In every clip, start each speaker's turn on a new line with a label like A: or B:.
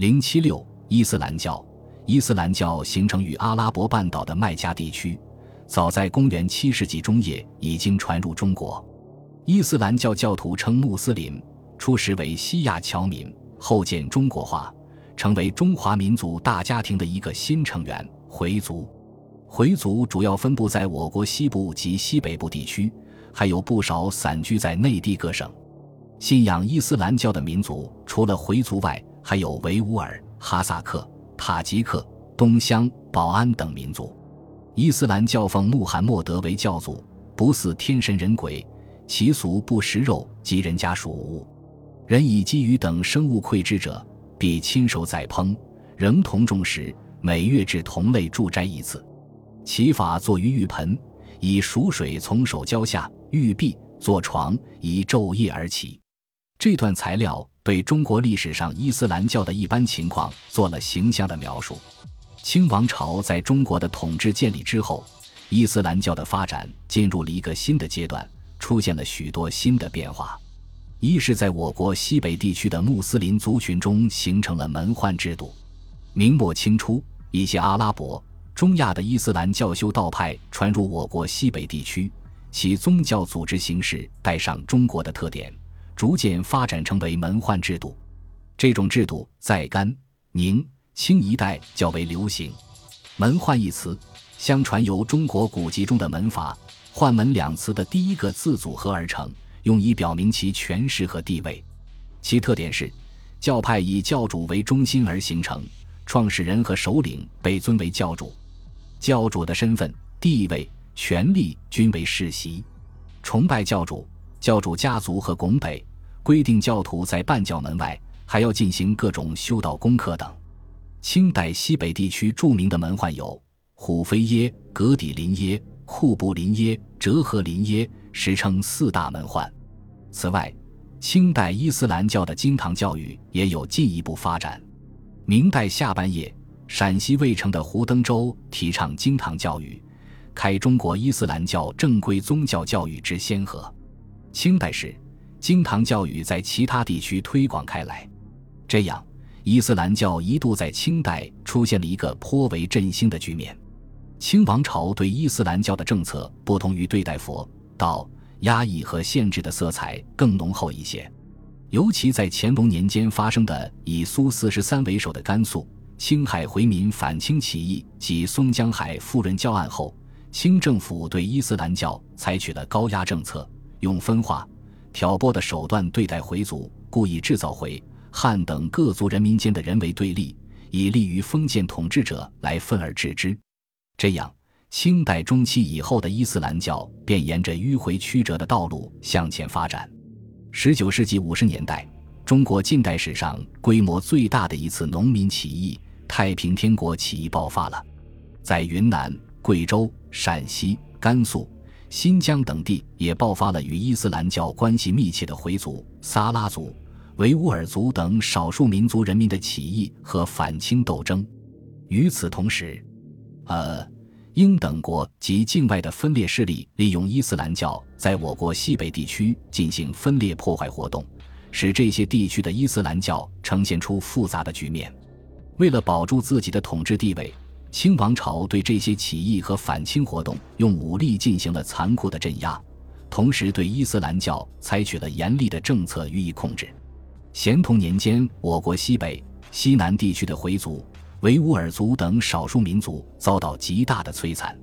A: 零七六伊斯兰教，伊斯兰教形成于阿拉伯半岛的麦加地区，早在公元七世纪中叶已经传入中国。伊斯兰教教徒称穆斯林，初时为西亚侨民，后渐中国化，成为中华民族大家庭的一个新成员——回族。回族主要分布在我国西部及西北部地区，还有不少散居在内地各省。信仰伊斯兰教的民族，除了回族外，还有维吾尔、哈萨克、塔吉克、东乡、保安等民族。伊斯兰教奉穆罕默德为教祖，不祀天神人鬼。习俗不食肉及人家属物，人以鲫鱼等生物馈之者，必亲手宰烹，仍同众食。每月至同类住斋一次。其法作于浴盆，以熟水从手浇下，玉璧坐床，以昼夜而起。这段材料对中国历史上伊斯兰教的一般情况做了形象的描述。清王朝在中国的统治建立之后，伊斯兰教的发展进入了一个新的阶段。出现了许多新的变化，一是在我国西北地区的穆斯林族群中形成了门宦制度。明末清初，一些阿拉伯、中亚的伊斯兰教修道派传入我国西北地区，其宗教组织形式带上中国的特点，逐渐发展成为门宦制度。这种制度在甘、宁、清一带较为流行。门宦一词，相传由中国古籍中的门阀。宦门两词的第一个字组合而成，用以表明其权势和地位。其特点是，教派以教主为中心而形成，创始人和首领被尊为教主，教主的身份、地位、权力均为世袭，崇拜教主、教主家族和拱北，规定教徒在半教门外还要进行各种修道功课等。清代西北地区著名的门宦有虎飞耶、格底林耶。库布林耶、哲和林耶，实称四大门宦。此外，清代伊斯兰教的经堂教育也有进一步发展。明代下半叶，陕西渭城的胡登洲提倡经堂教育，开中国伊斯兰教正规宗教教育之先河。清代时，经堂教育在其他地区推广开来，这样伊斯兰教一度在清代出现了一个颇为振兴的局面。清王朝对伊斯兰教的政策不同于对待佛道，压抑和限制的色彩更浓厚一些。尤其在乾隆年间发生的以苏四十三为首的甘肃、青海回民反清起义及松江海富人教案后，清政府对伊斯兰教采取了高压政策，用分化、挑拨的手段对待回族，故意制造回汉等各族人民间的人为对立，以利于封建统治者来分而治之。这样，清代中期以后的伊斯兰教便沿着迂回曲折的道路向前发展。十九世纪五十年代，中国近代史上规模最大的一次农民起义——太平天国起义爆发了。在云南、贵州、陕西、甘肃、新疆等地，也爆发了与伊斯兰教关系密切的回族、撒拉族、维吾尔族等少数民族人民的起义和反清斗争。与此同时，呃，英等国及境外的分裂势力利用伊斯兰教在我国西北地区进行分裂破坏活动，使这些地区的伊斯兰教呈现出复杂的局面。为了保住自己的统治地位，清王朝对这些起义和反清活动用武力进行了残酷的镇压，同时对伊斯兰教采取了严厉的政策予以控制。咸同年间，我国西北、西南地区的回族。维吾尔族等少数民族遭到极大的摧残。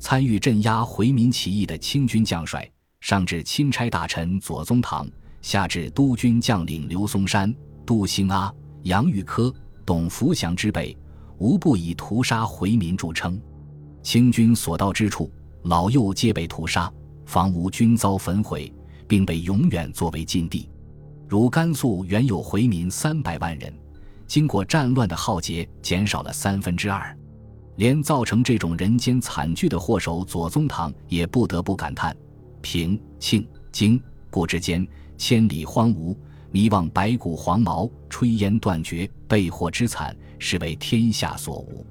A: 参与镇压回民起义的清军将帅，上至钦差大臣左宗棠，下至督军将领刘松山、杜兴阿、杨玉科、董福祥之辈，无不以屠杀回民著称。清军所到之处，老幼皆被屠杀，房屋均遭焚毁，并被永远作为禁地。如甘肃原有回民三百万人。经过战乱的浩劫，减少了三分之二，连造成这种人间惨剧的祸首左宗棠也不得不感叹：平、庆、京故之间，千里荒芜，迷望白骨黄毛，炊烟断绝，被祸之惨，是为天下所无。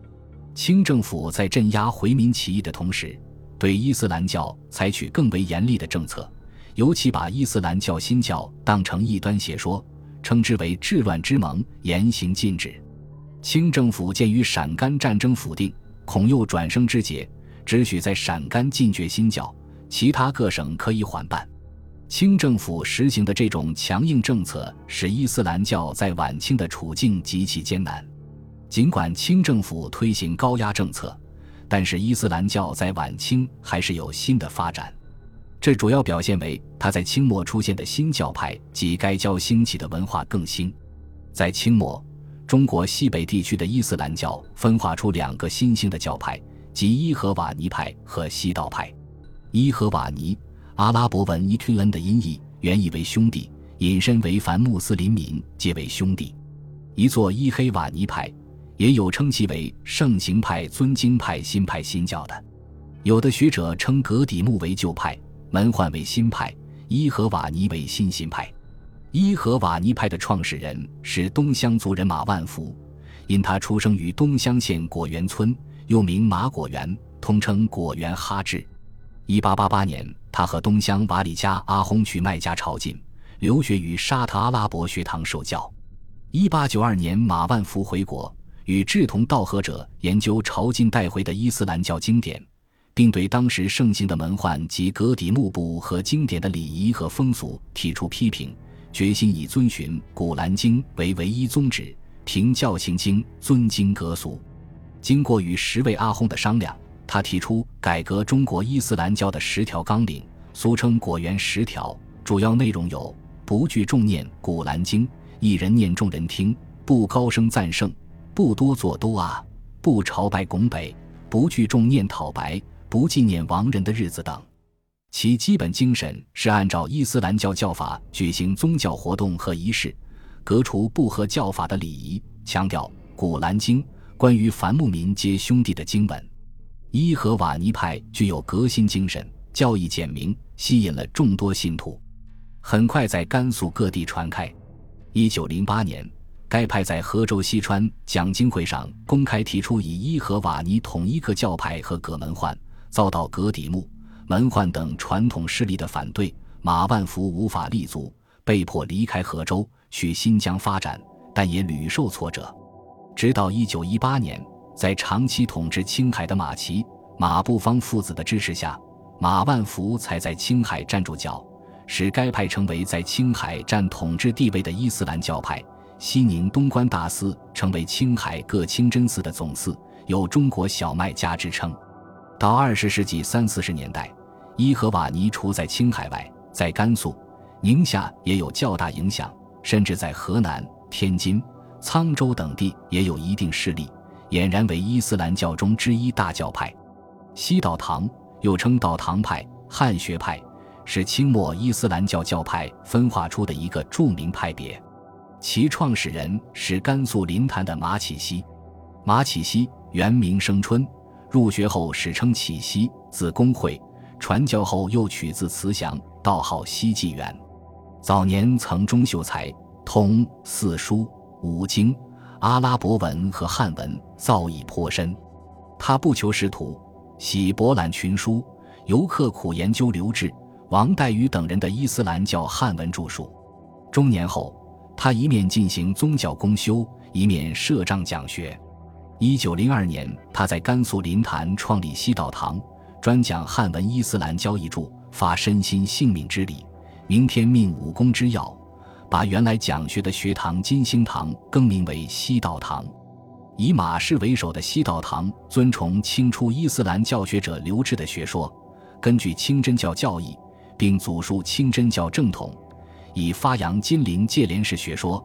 A: 清政府在镇压回民起义的同时，对伊斯兰教采取更为严厉的政策，尤其把伊斯兰教新教当成异端邪说。称之为治乱之盟，严刑禁止。清政府鉴于陕甘战争甫定，恐又转生之节，只许在陕甘禁绝新教，其他各省可以缓办。清政府实行的这种强硬政策，使伊斯兰教在晚清的处境极其艰难。尽管清政府推行高压政策，但是伊斯兰教在晚清还是有新的发展。这主要表现为他在清末出现的新教派及该教兴起的文化更新。在清末，中国西北地区的伊斯兰教分化出两个新兴的教派，即伊和瓦尼派和西道派。伊和瓦尼。阿拉伯文伊吞恩的音译原意为兄弟，引申为凡穆斯林民皆为兄弟。一座伊黑瓦尼派，也有称其为圣行派、尊经派、新派、新教的。有的学者称格底木为旧派，门焕为新派，伊和瓦尼为新新派。伊和瓦尼派的创始人是东乡族人马万福，因他出生于东乡县果园村，又名马果园，通称果园哈智。一八八八年。他和东乡瓦里加阿訇去麦加朝觐，留学于沙特阿拉伯学堂受教。一八九二年，马万福回国，与志同道合者研究朝觐带回的伊斯兰教经典，并对当时盛行的门宦及格底木部和经典的礼仪和风俗提出批评，决心以遵循《古兰经》为唯一宗旨，凭教行经，尊经格俗。经过与十位阿訇的商量。他提出改革中国伊斯兰教的十条纲领，俗称“果园十条”，主要内容有：不聚众念《古兰经》，一人念众人听；不高声赞圣，不多做多啊；不朝拜拱北，不聚众念讨白，不纪念亡人的日子等。其基本精神是按照伊斯兰教教法举行宗教活动和仪式，革除不合教法的礼仪，强调《古兰经》关于凡牧民皆兄弟的经文。伊和瓦尼派具有革新精神，教义简明，吸引了众多信徒，很快在甘肃各地传开。一九零八年，该派在河州西川讲经会上公开提出以伊和瓦尼统一各教派和葛门焕，遭到葛底木、门焕等传统势力的反对，马万福无法立足，被迫离开河州去新疆发展，但也屡受挫折。直到一九一八年。在长期统治青海的马齐、马步芳父子的支持下，马万福才在青海站住脚，使该派成为在青海占统治地位的伊斯兰教派。西宁东关大寺成为青海各清真寺的总寺，有“中国小麦家”之称。到二十世纪三四十年代，伊和瓦尼除在青海外，在甘肃、宁夏也有较大影响，甚至在河南、天津、沧州等地也有一定势力。俨然为伊斯兰教中之一大教派，西道堂又称道堂派、汉学派，是清末伊斯兰教教派分化出的一个著名派别。其创始人是甘肃临潭的马启西。马启西原名生春，入学后史称启西，字公会，传教后又取字慈祥，道号西纪元。早年曾中秀才，通四书五经。阿拉伯文和汉文造诣颇深，他不求仕途，喜博览群书，尤刻苦研究刘志、王岱宇等人的伊斯兰教汉文著述。中年后，他一面进行宗教公修，一面设帐讲学。一九零二年，他在甘肃临潭创立西道堂，专讲汉文伊斯兰教义著，发身心性命之理，明天命武功之要。把原来讲学的学堂金星堂更名为西道堂，以马氏为首的西道堂尊崇清初伊斯兰教学者刘志的学说，根据清真教教义，并祖述清真教正统，以发扬金陵戒廉式学说，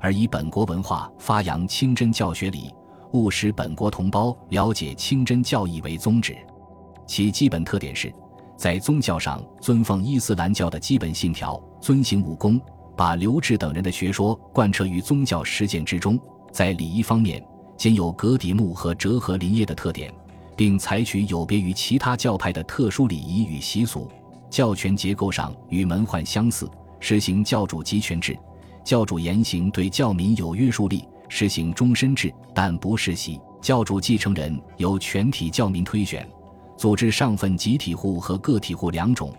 A: 而以本国文化发扬清真教学理，务使本国同胞了解清真教义为宗旨。其基本特点是，在宗教上尊奉伊斯兰教的基本信条，遵行武功。把刘志等人的学说贯彻于宗教实践之中，在礼仪方面兼有格底木和哲合林业的特点，并采取有别于其他教派的特殊礼仪与习俗。教权结构上与门宦相似，实行教主集权制，教主言行对教民有约束力，实行终身制，但不世袭。教主继承人由全体教民推选，组织上分集体户和个体户两种，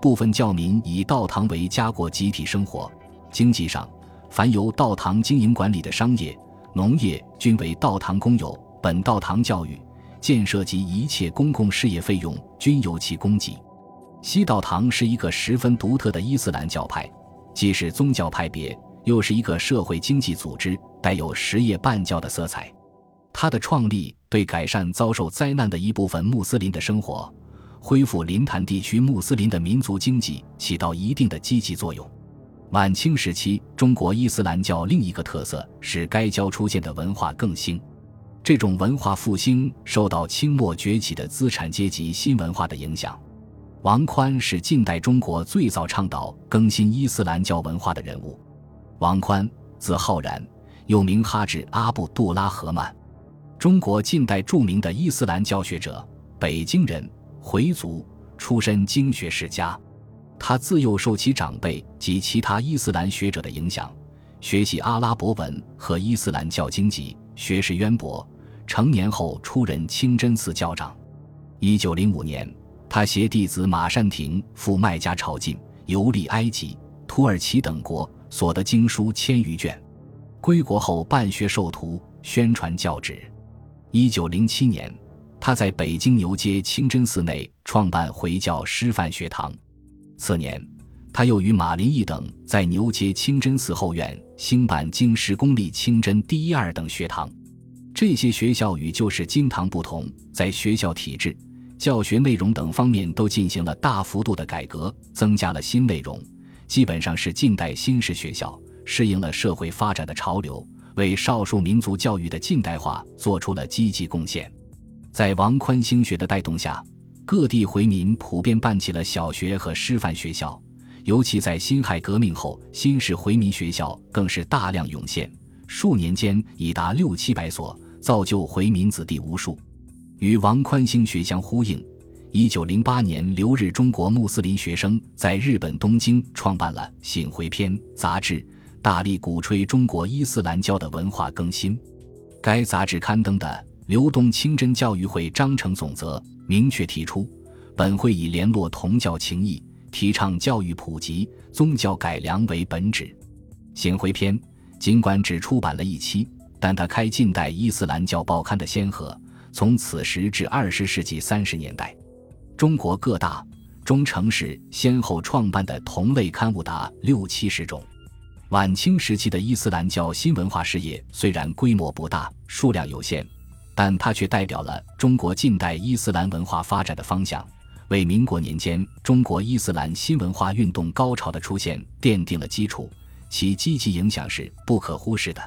A: 部分教民以道堂为家过集体生活。经济上，凡由道堂经营管理的商业、农业，均为道堂公有。本道堂教育、建设及一切公共事业费用均由其供给。西道堂是一个十分独特的伊斯兰教派，既是宗教派别，又是一个社会经济组织，带有实业半教的色彩。它的创立对改善遭受灾难的一部分穆斯林的生活，恢复临潭地区穆斯林的民族经济起到一定的积极作用。晚清时期，中国伊斯兰教另一个特色是该教出现的文化更新。这种文化复兴受到清末崛起的资产阶级新文化的影响。王宽是近代中国最早倡导更新伊斯兰教文化的人物。王宽，字浩然，又名哈志阿布杜拉赫曼，中国近代著名的伊斯兰教学者，北京人，回族，出身经学世家。他自幼受其长辈及其他伊斯兰学者的影响，学习阿拉伯文和伊斯兰教经籍，学识渊博。成年后出任清真寺教长。一九零五年，他携弟子马善庭赴麦加朝觐，游历埃及、土耳其等国，所得经书千余卷。归国后办学授徒，宣传教旨。一九零七年，他在北京牛街清真寺内创办回教师范学堂。次年，他又与马林义等在牛街清真寺后院兴办经十公立清真第一二等学堂。这些学校与旧式经堂不同，在学校体制、教学内容等方面都进行了大幅度的改革，增加了新内容，基本上是近代新式学校，适应了社会发展的潮流，为少数民族教育的近代化做出了积极贡献。在王宽兴学的带动下，各地回民普遍办起了小学和师范学校，尤其在辛亥革命后，新式回民学校更是大量涌现。数年间已达六七百所，造就回民子弟无数。与王宽兴学相呼应，一九零八年留日中国穆斯林学生在日本东京创办了《醒回篇》杂志，大力鼓吹中国伊斯兰教的文化更新。该杂志刊登的《流动清真教育会章程总则》明确提出，本会以联络同教情谊、提倡教育普及、宗教改良为本旨。《醒回篇》。尽管只出版了一期，但他开近代伊斯兰教报刊的先河，从此时至二十世纪三十年代，中国各大中城市先后创办的同类刊物达六七十种。晚清时期的伊斯兰教新文化事业虽然规模不大，数量有限，但它却代表了中国近代伊斯兰文化发展的方向，为民国年间中国伊斯兰新文化运动高潮的出现奠定了基础。其积极影响是不可忽视的。